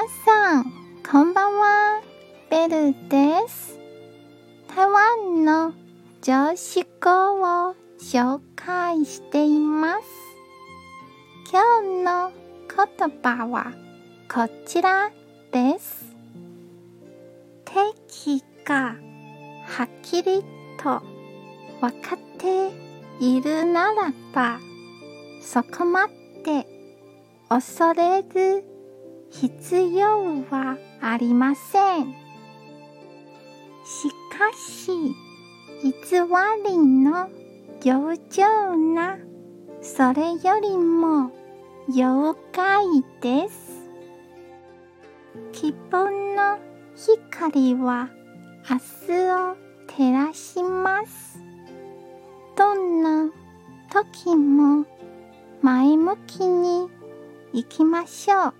皆さん、こんばんは。ベルです。台湾の常識語を紹介しています。今日の言葉はこちらです。敵がはっきりと分かっているならば、そこまで恐れる必要はありません。しかし、偽りの強情な、それよりも妖怪です。希望の光は明日を照らします。どんな時も前向きに行きましょう。